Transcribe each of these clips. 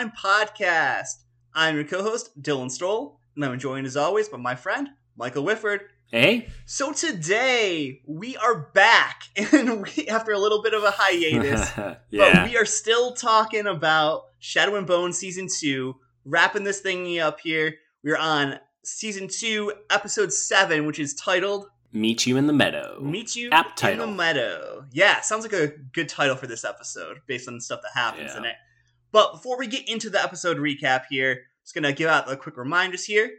welcome to the Fantasy Rewind podcast. I'm your co-host Dylan Stoll, and I'm joined as always by my friend Michael Whifford. Hey. So today we are back, and we, after a little bit of a hiatus, yeah. but we are still talking about Shadow and Bone season two. Wrapping this thing up here, we're on season two, episode seven, which is titled Meet You in the Meadow. Meet You App in title. the Meadow. Yeah, sounds like a good title for this episode based on the stuff that happens Yeah. in it. But before we get into the episode recap here, just gonna give out the quick reminders here.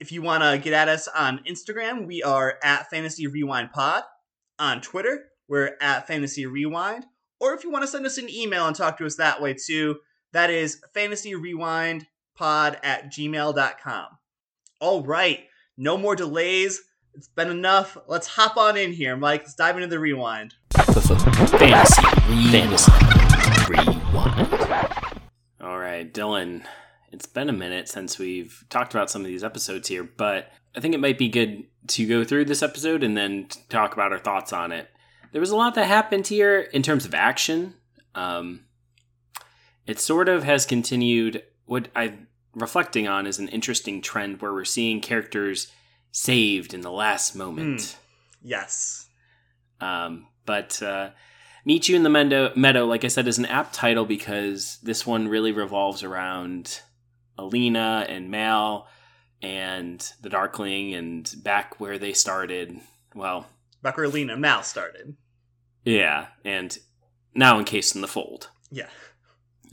If you want to get at us on Instagram, we are at Fantasy Rewind Pod. On Twitter, we're at Fantasy Rewind. Or if you want to send us an email and talk to us that way too, that is Fantasy Rewind Pod at gmail.com. All right, no more delays. It's been enough. Let's hop on in here, Mike. Let's dive into the rewind. Fantasy. Fantasy. Rewind. All right, Dylan. It's been a minute since we've talked about some of these episodes here, but I think it might be good to go through this episode and then talk about our thoughts on it. There was a lot that happened here in terms of action. Um, it sort of has continued what I'm reflecting on is an interesting trend where we're seeing characters saved in the last moment. Yes. Um, but uh, Meet You in the Meadow, Meadow, like I said, is an apt title because this one really revolves around Alina and Mal and the Darkling and back where they started. Well, Back where Lena and Mal started. yeah, and now encased in the fold Yeah.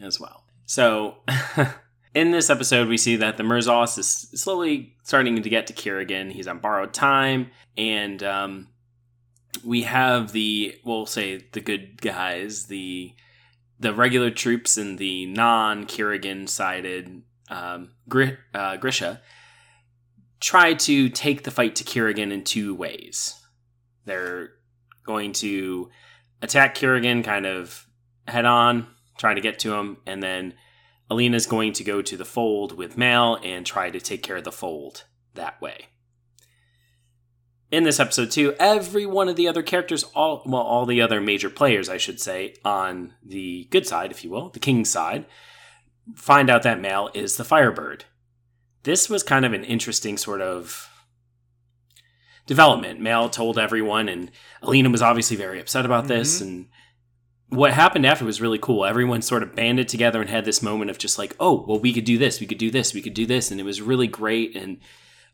as well. So, in this episode, we see that the Merzos is slowly starting to get to Kirigan. He's on borrowed time, and um, we have the we'll say the good guys, the the regular troops, and the non Kirigan sided um, Gri- uh, Grisha try to take the fight to Kirigan in two ways. They're going to attack Kirigan kind of head on, trying to get to him, and then Alina's going to go to the fold with Mal and try to take care of the fold that way. In this episode too, every one of the other characters, all well, all the other major players, I should say, on the good side, if you will, the king's side, find out that Mal is the Firebird. This was kind of an interesting sort of development. Mal told everyone, and Alina was obviously very upset about this. Mhm. And what happened after was really cool. Everyone sort of banded together and had this moment of just like, oh, well, we could do this, we could do this, we could do this, and it was really great. And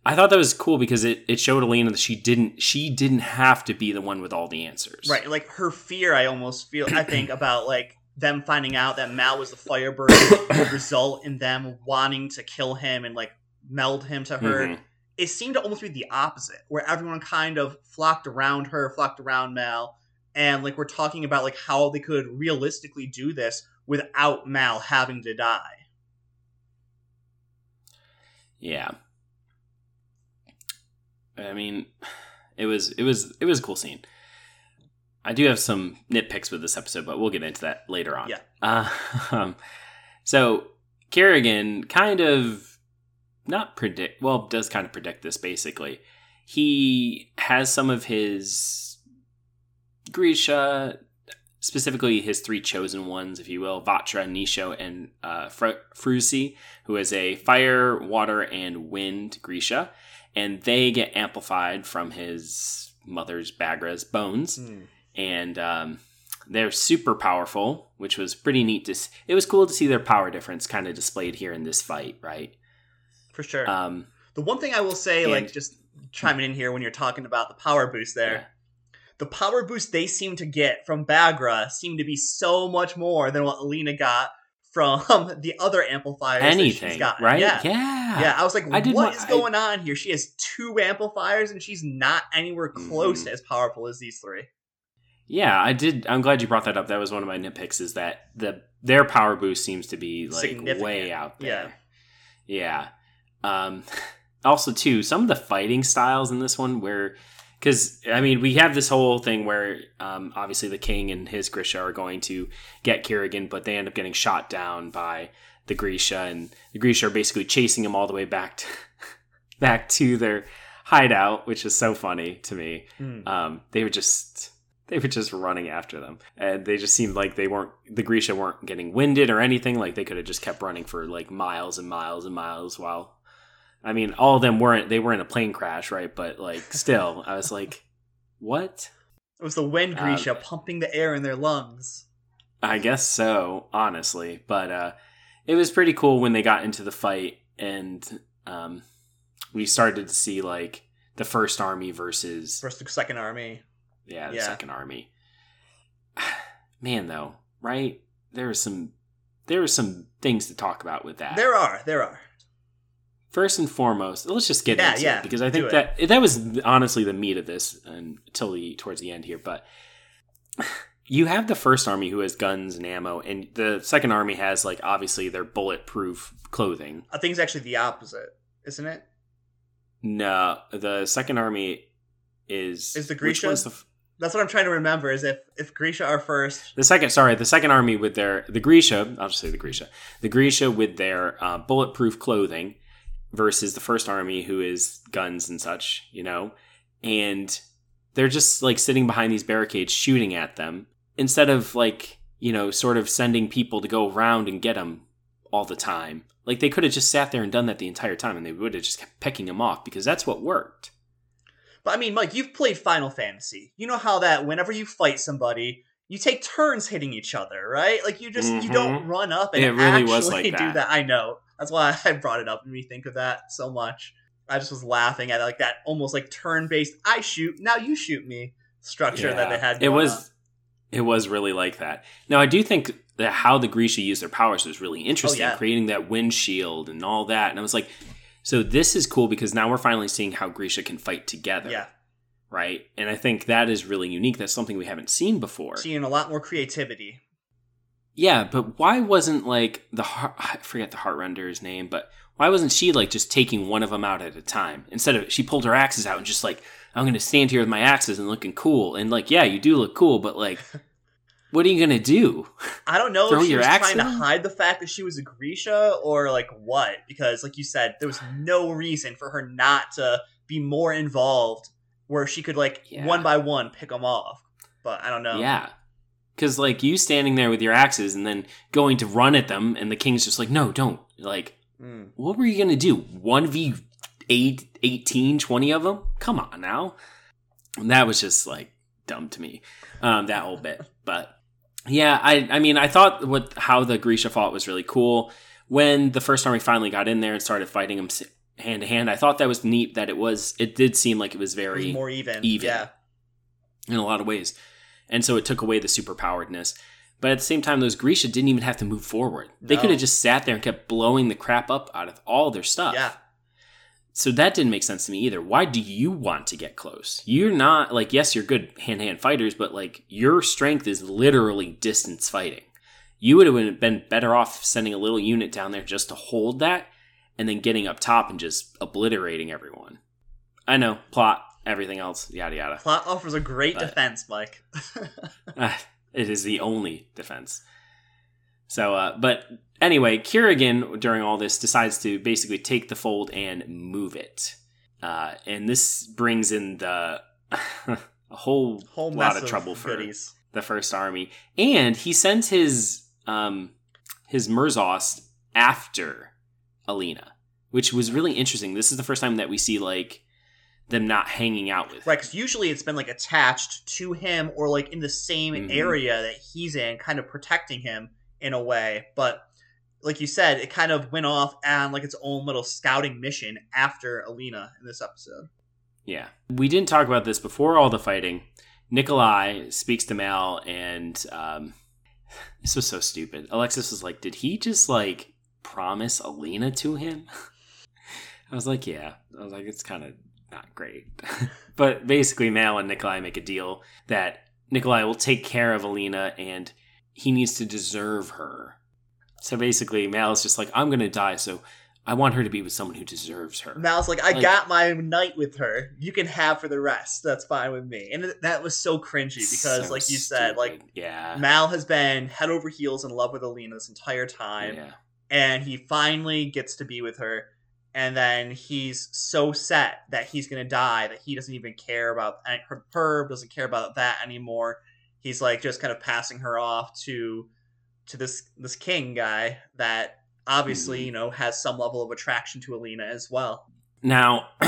I thought that was cool because it, it showed Elena that she didn't she didn't have to be the one with all the answers. Right. Like her fear, I almost feel, I think, about like them finding out that Mal was the Firebird would result in them wanting to kill him and like meld him to her. Mhm. It seemed to almost be the opposite, where everyone kind of flocked around her, flocked around Mal, and like we're talking about like how they could realistically do this without Mal having to die. Yeah. I mean, it was it was it was a cool scene. I do have some nitpicks with this episode, but we'll get into that later on. Yeah. Uh, um, so Kirigan kind of not predict well does kind of predict this basically. He has some of his Grisha, specifically his three chosen ones, if you will, Vatra, Nisho, and uh, Fr- Frusi, who is a fire, water, and wind Grisha, and they get amplified from his mother's Baghra's bones and um, they're super powerful, which was pretty neat to. s- It was cool to see their power difference kind of displayed here in this fight, right? For sure. Um, the one thing I will say, like just chiming in here when you're talking about the power boost there. yeah. the power boost they seem to get from Bagra seem to be so much more than what Alina got from the other amplifiers that she's anything, got. right? Yeah. yeah, Yeah, I was like, I what I- going on here? She has two amplifiers and she's not anywhere close Mhm. to as powerful as these three. Yeah, I did. I'm glad you brought that up. That was one of my nitpicks. Is that the their power boost seems to be like way out Yeah. there. Yeah. Um, also, too, some of the fighting styles in this one, where because I mean, we have this whole thing where um, obviously the king and his Grisha are going to get Kirigan, but they end up getting shot down by the Grisha, and the Grisha are basically chasing him all the way back to back to their hideout, which is so funny to me. Hmm. Um, they were just they were just running after them, and they just seemed like they weren't the Grisha weren't getting winded or anything. Like they could have just kept running for like miles and miles and miles. While, I mean, all of them weren't they were in a plane crash, right? But like still, I was like, what? It was the wind Um, Grisha pumping the air in their lungs. I guess so, honestly. But uh, it was pretty cool when they got into the fight and um, we started to see like the first army versus First the second army. yeah the Yeah. second army. Man, though, right? There are some there are some things to talk about with that. There are, there are. First and foremost, let's just get Yeah, into yeah, it because I think that that was honestly the meat of this until the towards the end here. But you have the first army who has guns and ammo, and the second army has like obviously their bulletproof clothing. I think it's actually the opposite, isn't it? No, the second army is Is the which Grisha? one's the f- That's what I'm trying to remember. Is if if Grisha are first, The second, sorry, the second army with their the Grisha. I'll just say the Grisha. The Grisha with their uh, bulletproof clothing versus the first army who is guns and such, you know, and they're just like sitting behind these barricades shooting at them instead of like you know sort of sending people to go around and get them all the time. Like they could have just sat there and done that the entire time, and they would have just kept pecking them off because that's what worked. but I mean, Mike, you've played Final Fantasy. You know how that whenever you fight somebody, you take turns hitting each other, right? Like you just you don't mm-hmm. run up and It really was actually like do that. that. I know. That's why I brought it up and me think of that so much. I just was laughing at like that almost like turn based. I shoot now, you shoot me structure that they had. It was on. it was really like that. Now I do think that how the Grisha used their powers was really interesting, Oh, yeah. creating that windshield and all that. And I was like, so this is cool because now we're finally seeing how Grisha can fight together. yeah, Right. And I think that is really unique. That's something we haven't seen before. seeing a lot more creativity. Yeah, but why wasn't like the heart, I forget the Heartrender's name, but why wasn't she like just taking one of them out at a time instead of she pulled her axes out and just like I'm gonna stand here with my axes and looking cool and like yeah you do look cool but like what are you gonna do? I don't know Throw if she your was trying to hide the fact that she was a Grisha or like what, because like you said, there was no reason for her not to be more involved, where she could like Yeah. one by one pick them off. But I don't know. Yeah. Because, like, you standing there with your axes and then going to run at them, and the king's just like, no, don't. Like, Mm. what were you going to do? 1v8, 18, 20 of them? Come on now. And that was just, like, dumb to me, um, that whole bit. But, yeah, I, I mean, I thought what how the Grisha fought was really cool. When the first army finally got in there and started fighting them hand to hand, I thought that was neat that it was, it did seem like it was It very was more even. even. Yeah. in a lot of ways. And so it took away the superpoweredness. But at the same time, those Grisha didn't even have to move forward. They No. could have just sat there and kept blowing the crap up out of all their stuff. Yeah. So that didn't make sense to me either. Why do you want to get close? You're not like yes, you're good hand to hand fighters, but like your strength is literally distance fighting. You would have been better off sending a little unit down there just to hold that, and then getting up top and just obliterating everyone. I know plot, everything else, yada yada. Plot offers a great But- defense, Mike. Ah, it is the only defense. So, uh, but anyway, Kirigan during all this decides to basically take the fold and move it, uh, and this brings in the a whole, Whole lot mess of trouble for goodies. the first army, and he sends his um, his Merzos after Alina, which was really interesting. This is the first time that we see like them not hanging out with. Right, because usually it's been like attached to him or like in the same Mhm. area that he's in, kind of protecting him in a way. But like you said, it kind of went off on like its own little scouting mission after Alina in this episode. Yeah. We didn't talk about this before all the fighting. Nikolai speaks to Mal, and um, this was so stupid. Alexis was like, Did he just like promise Alina to him? I was like, Yeah. I was like, It's kind of not great. but basically, Mal and Nikolai make a deal that Nikolai will take care of Alina and he needs to deserve her. So basically, Mal is just like, I'm going to die, so I want her to be with someone who deserves her. Mal's like, I Like- got my night with her. You can have for the rest. That's fine with me. And that was so cringy because, So like you said, like yeah, Mal has been head over heels in love with Alina this entire time. yeah, and he finally gets to be with her and then he's so set that he's gonna die that he doesn't even care about her. Herb doesn't care about that anymore. He's like just kind of passing her off to to this this king guy that obviously Mhm. you know has some level of attraction to Alina as well. Now,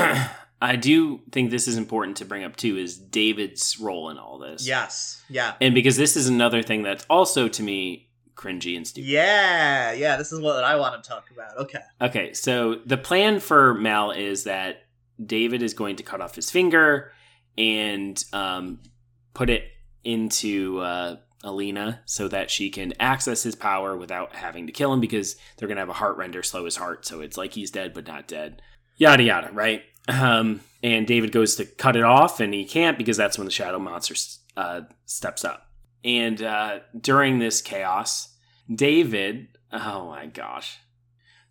I do think this is important to bring up too is David's role in all this. Yes, yeah, And because this is another thing that's also to me cringy and stupid. yeah, yeah. This is what I want to talk about. Okay, Okay, so the plan for Mal is that David is going to cut off his finger and um, put it into uh, Alina so that she can access his power without having to kill him because they're going to have a heart render slow his heart. So it's like he's dead but not dead. Yada yada, right? Um, and David goes to cut it off and he can't because that's when the shadow monster uh, steps up. And uh, during this chaos, David, oh my gosh.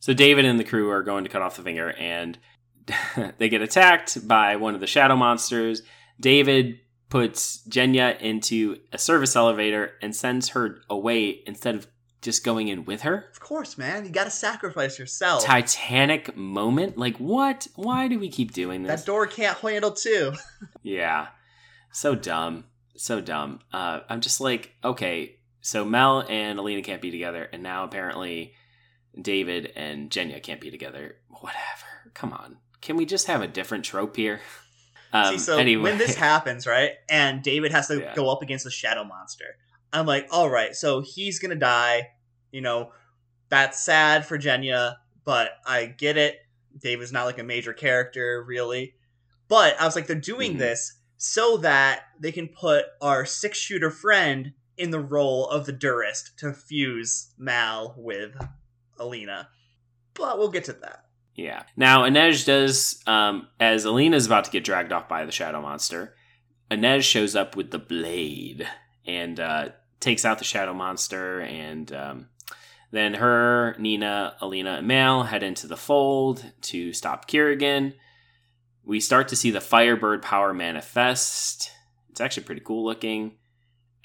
So David and the crew are going to cut off the finger and they get attacked by one of the shadow monsters. David puts Genya into a service elevator and sends her away instead of just going in with her. of course, man. You got to sacrifice yourself. Titanic moment. Like what? Why do we keep doing this? That door can't handle two. Yeah. So dumb. So dumb. Uh, I'm just like, okay, so Mel and Alina can't be together, and now apparently David and Genya can't be together. Whatever. Come on. Can we just have a different trope here? Um, See, so anyway. when this happens, right, and David has to Yeah. go up against the shadow monster, I'm like, all right, so he's gonna die. You know, that's sad for Genya, but I get it. David's not like a major character, really. But I was like, they're doing Mhm. this so that they can put our six shooter friend in the role of the Durast to fuse Mal with Alina. But we'll get to that. Yeah. Now, Inej does, um, as is about to get dragged off by the shadow monster, Inej shows up with the blade and uh, takes out the shadow monster. And um, then her, Nina, Alina, and Mal head into the fold to stop Kirigan. We start to see the Firebird power manifest. It's actually pretty cool looking.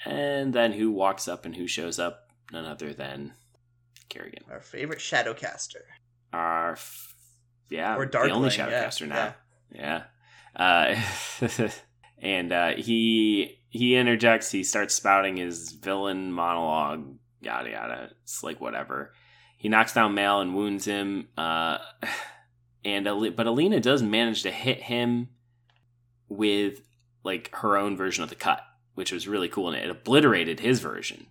And then who walks up and who shows up? None other than Kirigan. Our favorite Shadowcaster. Our f- yeah, Or the only Darkling, yeah, Shadowcaster now. Yeah. Uh, and uh, he he interjects. He starts spouting his villain monologue. Yada yada. It's like whatever. He knocks down Mal and wounds him. Uh, and but Alina does manage to hit him with like her own version of the cut, which was really cool, and it obliterated his version.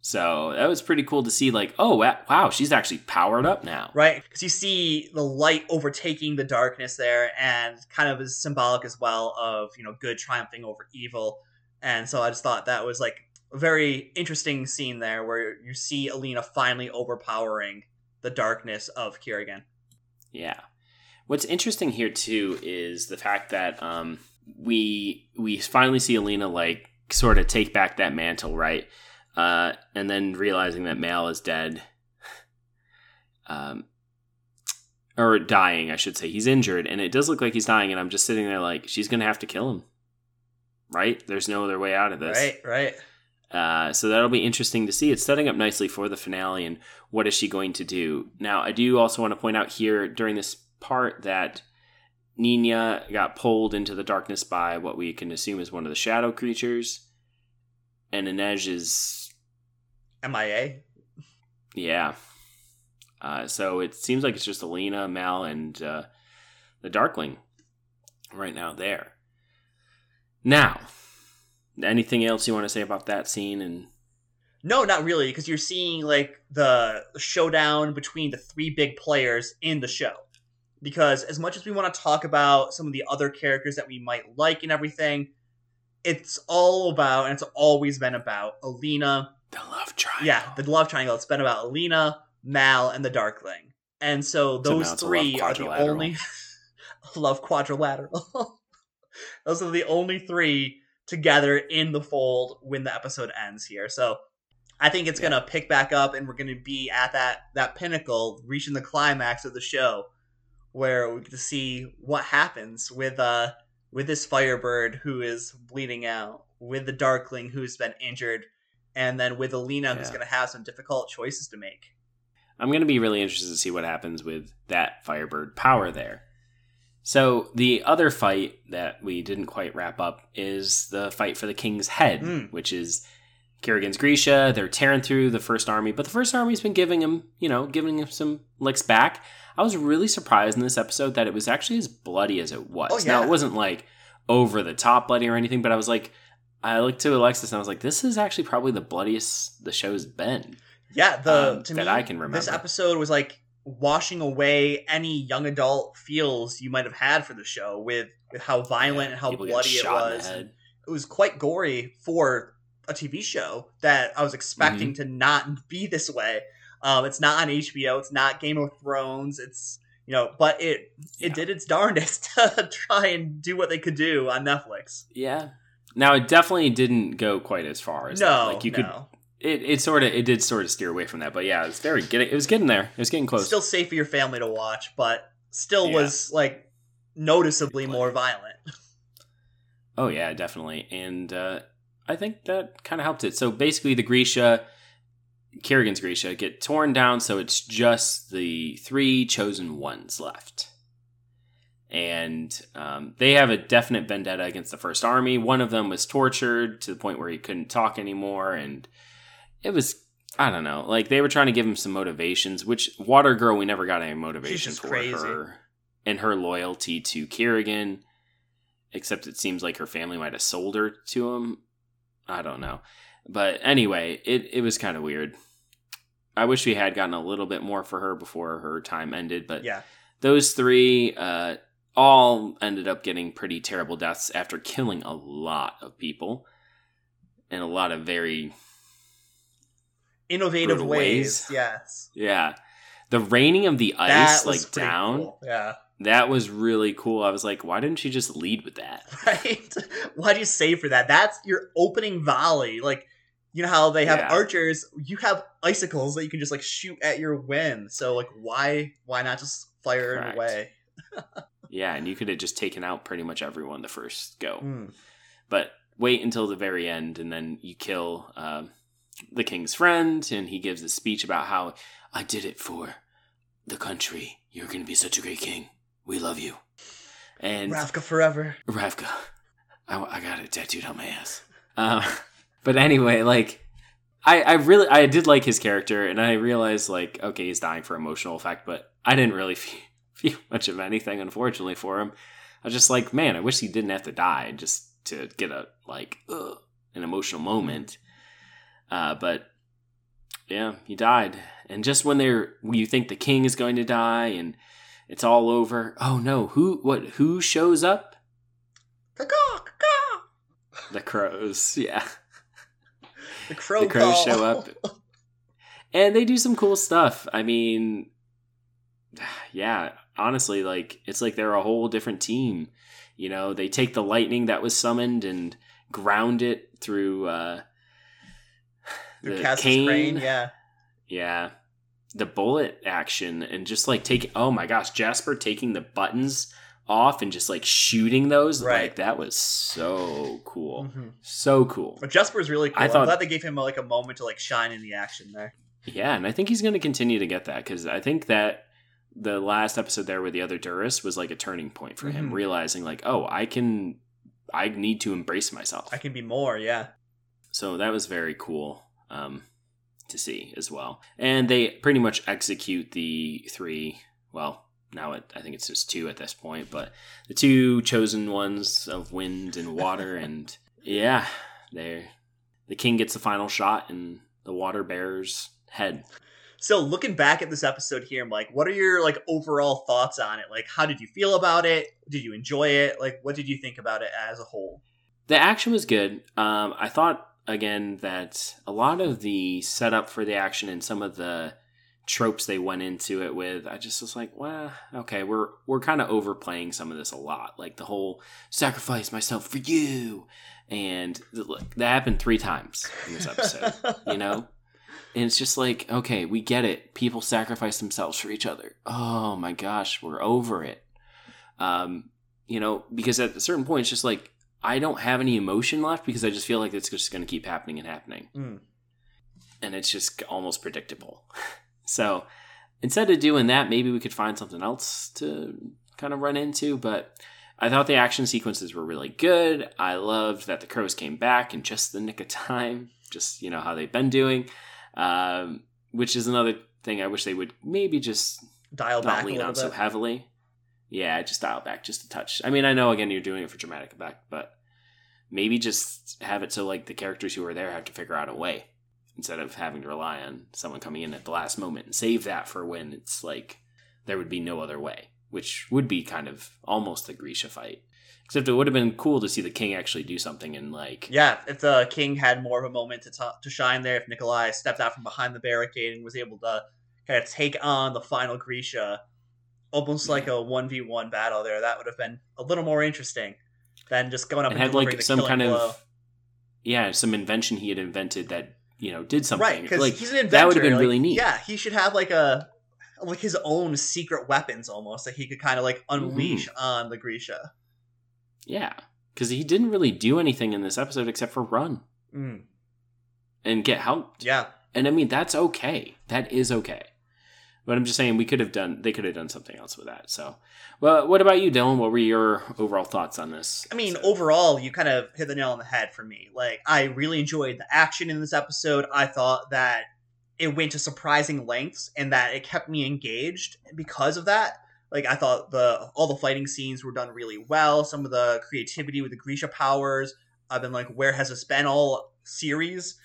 So that was pretty cool to see. Like, oh wow, she's actually powered up now. Right? Because you see the light overtaking the darkness there, and kind of is symbolic as well of, you know, good triumphing over evil. And so I just thought that was like a very interesting scene there where you see Alina finally overpowering the darkness of Kirigan. Yeah. What's interesting here too is the fact that um, we we finally see Alina like sort of take back that mantle, right? Uh, and then realizing that Mal is dead, um, or dying, I should say. He's injured, and it does look like he's dying. And I'm just sitting there like, she's gonna have to kill him, right? There's no other way out of this. Right, right. Uh, so that'll be interesting to see. It's setting up nicely for the finale and what is she going to do. Now, I do also want to point out here during this part that Nina got pulled into the darkness by what we can assume is one of the shadow creatures. And Inej is, MIA. yeah. Uh, so it seems like it's just Alina, Mal, and uh, the Darkling right now there. Now, anything else you want to say about that scene and No, not really, because you're seeing like the showdown between the three big players in the show. Because as much as we want to talk about some of the other characters that we might like and everything, it's all about, and it's always been about Alina. the love triangle? Yeah, the love triangle. It's been about Alina, Mal, and the Darkling. And so So those love three are the only love quadrilateral. those are the only three together in the fold when the episode ends here. So I think it's Yeah. gonna pick back up, and we're gonna be at that that pinnacle, reaching the climax of the show, where we get to see what happens with uh with this Firebird who is bleeding out, with the Darkling who's been injured, and then with Alina who's gonna have some difficult choices to make. I'm going to be really interested to see what happens with that Firebird power there. So the other fight that we didn't quite wrap up is the fight for the king's head, Mm. which is Kirigan's Grisha. They're tearing through the first army, but the first army's been giving him, you know, giving him some licks back. I was really surprised in this episode that it was actually as bloody as it was. Oh, Now it wasn't like over the top bloody or anything, but I was like, I looked to Alexis and I was like, this is actually probably the bloodiest the show's been. Yeah, the Um, to that me, I can remember. this episode was like washing away any young adult feels you might have had for the show with with how violent and how bloody it shot in the was. It was quite gory for a TV show that I was expecting Mm-hmm. to not be this way. Um, it's not on HBO. It's not Game of Thrones. It's you know, but it Yeah. it did its darndest to try and do what they could do on Netflix. Yeah. Now it definitely didn't go quite as far as No, that. like you could no. It, it sort of it did sort of steer away from that but yeah it's very getting it was getting there. It was getting close. Still safe for your family to watch, but still Yeah. was like noticeably more violent. oh yeah definitely. And uh i think that kind of helped it. So basically the grisha kirigan's grisha get torn down so it's just the three chosen ones left. And um, they have a definite vendetta against the first army. One of them was tortured to the point where he couldn't talk anymore and it was i don't know like they were trying to give him some motivations which water girl we never got any motivation for crazy. her and her loyalty to kirigan except it seems like her family might have sold her to him i don't know but anyway it, it was kind of weird i wish we had gotten a little bit more for her before her time ended but Yeah. those three uh, all ended up getting pretty terrible deaths after killing a lot of people and a lot of very Innovative ways. ways. Yes. yeah the raining of the ice was like down cool. Yeah. that was really cool i was like why didn't you just lead with that Right? Why do you save for that? That's your opening volley. Like, you know how they have Yeah. archers, you have icicles that you can just like shoot at your whim. So like why why not just fire Correct. it away? yeah and you could have just taken out pretty much everyone the first go Mm. but wait until the very end and then you kill um, the king's friend and he gives a speech about how i did it for the country. You're going to be such a great king. We love you. And Ravka forever. ravka I, I got it tattooed on my ass. Uh, but anyway like I, I really i did like his character and i realized like okay he's dying for emotional effect but i didn't really feel, feel much of anything unfortunately for him. I was just like man i wish he didn't have to die just to get a like an emotional moment uh, but yeah he died. And just when they're you think the king is going to die and it's all over oh no who what who shows up? The crows yeah. The crow the crows call. show up. And they do some cool stuff. I mean yeah honestly like it's like they're a whole different team. You know they take the lightning that was summoned and ground it through uh Through the Kaz's cane. yeah. yeah the bullet action and just like take oh my gosh jesper taking the buttons off and just like shooting those Right. like that was so cool Mhm. so cool But Jesper's really cool. I thought- am glad they gave him like a moment to like shine in the action there. Yeah, and I think he's going to continue to get that because I think that the last episode there with the other Duras was like a turning point for him, Mhm. realizing like, oh, I can, I need to embrace myself. I can be more, yeah. So that was very cool um, to see as well. And they pretty much execute the three. Well, now it, I think it's just two at this point, but the two chosen ones of wind and water, and yeah, they the king gets the final shot, and the water bear's head. So looking back at this episode here, I'm like, what are your like overall thoughts on it? Like, how did you feel about it? Did you enjoy it? Like, what did you think about it as a whole? The action was good. Um, I thought again that a lot of the setup for the action and some of the tropes they went into it with, I just was like, well, okay, we're we're kind of overplaying some of this a lot. Like the whole sacrifice myself for you, and look, that happened three times in this episode. you know. And it's just like, okay, we get it. People sacrifice themselves for each other. Oh my gosh, we're over it. Um, you know, because at a certain point, it's just like I don't have any emotion left because I just feel like it's just going to keep happening and happening, Mm. and it's just almost predictable. so, instead of doing that, maybe we could find something else to kind of run into. But I thought the action sequences were really good. I loved that the crows came back in just the nick of time, just you know how they've been doing, um, which is another thing I wish they would maybe just Dial back not a lean on so heavily. Yeah, just dial back just a touch. I mean, I know again you're doing it for dramatic effect, but maybe just have it so like the characters who are there have to figure out a way instead of having to rely on someone coming in at the last moment and save that for when it's like there would be no other way, which would be kind of almost a Grisha fight. Except it would have been cool to see the king actually do something and like Yeah, if the king had more of a moment to t- to shine there, if Nikolai stepped out from behind the barricade and was able to kind of take on the final Grisha, almost like a one v one battle there, that would have been a little more interesting than just going up and and, had like the some kind blow. of yeah some invention he had invented that you know did something right because like he's an inventor. that would have been like, really neat Yeah, he should have like a like his own secret weapons almost that he could kind of like Mm-hmm. unleash on the Grisha. yeah because he didn't really do anything in this episode except for run Mm, and get helped yeah, and i mean that's okay that is okay but i'm just saying we could have done they could have done something else with that so well what about you dylan what were your overall thoughts on this I mean, episode? overall, you kind of hit the nail on the head for me. Like, I really enjoyed the action in this episode. I thought that it went to surprising lengths and that it kept me engaged because of that. Like, I thought the all the fighting scenes were done really well. Some of the creativity with the Grisha powers. I've been like, where has this been all series?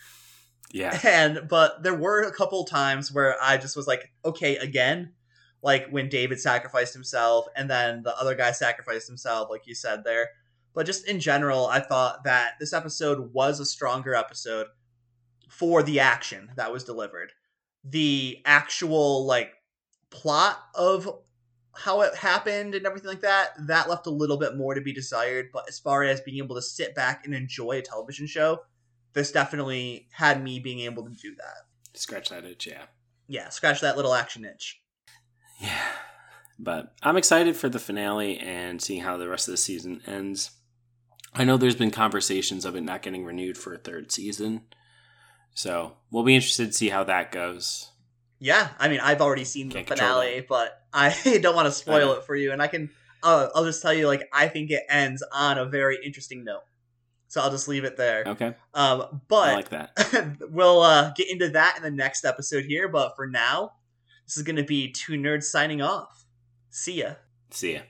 Yeah And but there were a couple times where I just was like, okay, again, like when David sacrificed himself and then the other guy sacrificed himself, like you said there. But just in general, I thought that this episode was a stronger episode for the action that was delivered. The actual like plot of how it happened and everything like that, that left a little bit more to be desired. But as far as being able to sit back and enjoy a television show, this definitely had me being able to do that. scratch that itch yeah Yeah, scratch that little action itch. Yeah. But I'm excited for the finale and seeing how the rest of the season ends. I know there's been conversations of it not getting renewed for a third season. So we'll be interested to see how that goes. Yeah, I mean, I've already seen the Can't control finale, but I don't want to spoil it for you, and I can. Uh, I'll just tell you, like, I think it ends on a very interesting note. So I'll just leave it there. Okay. Um, I but like that. we'll uh, get into that in the next episode here. But for now, this is going to be two nerds signing off. See ya. See ya.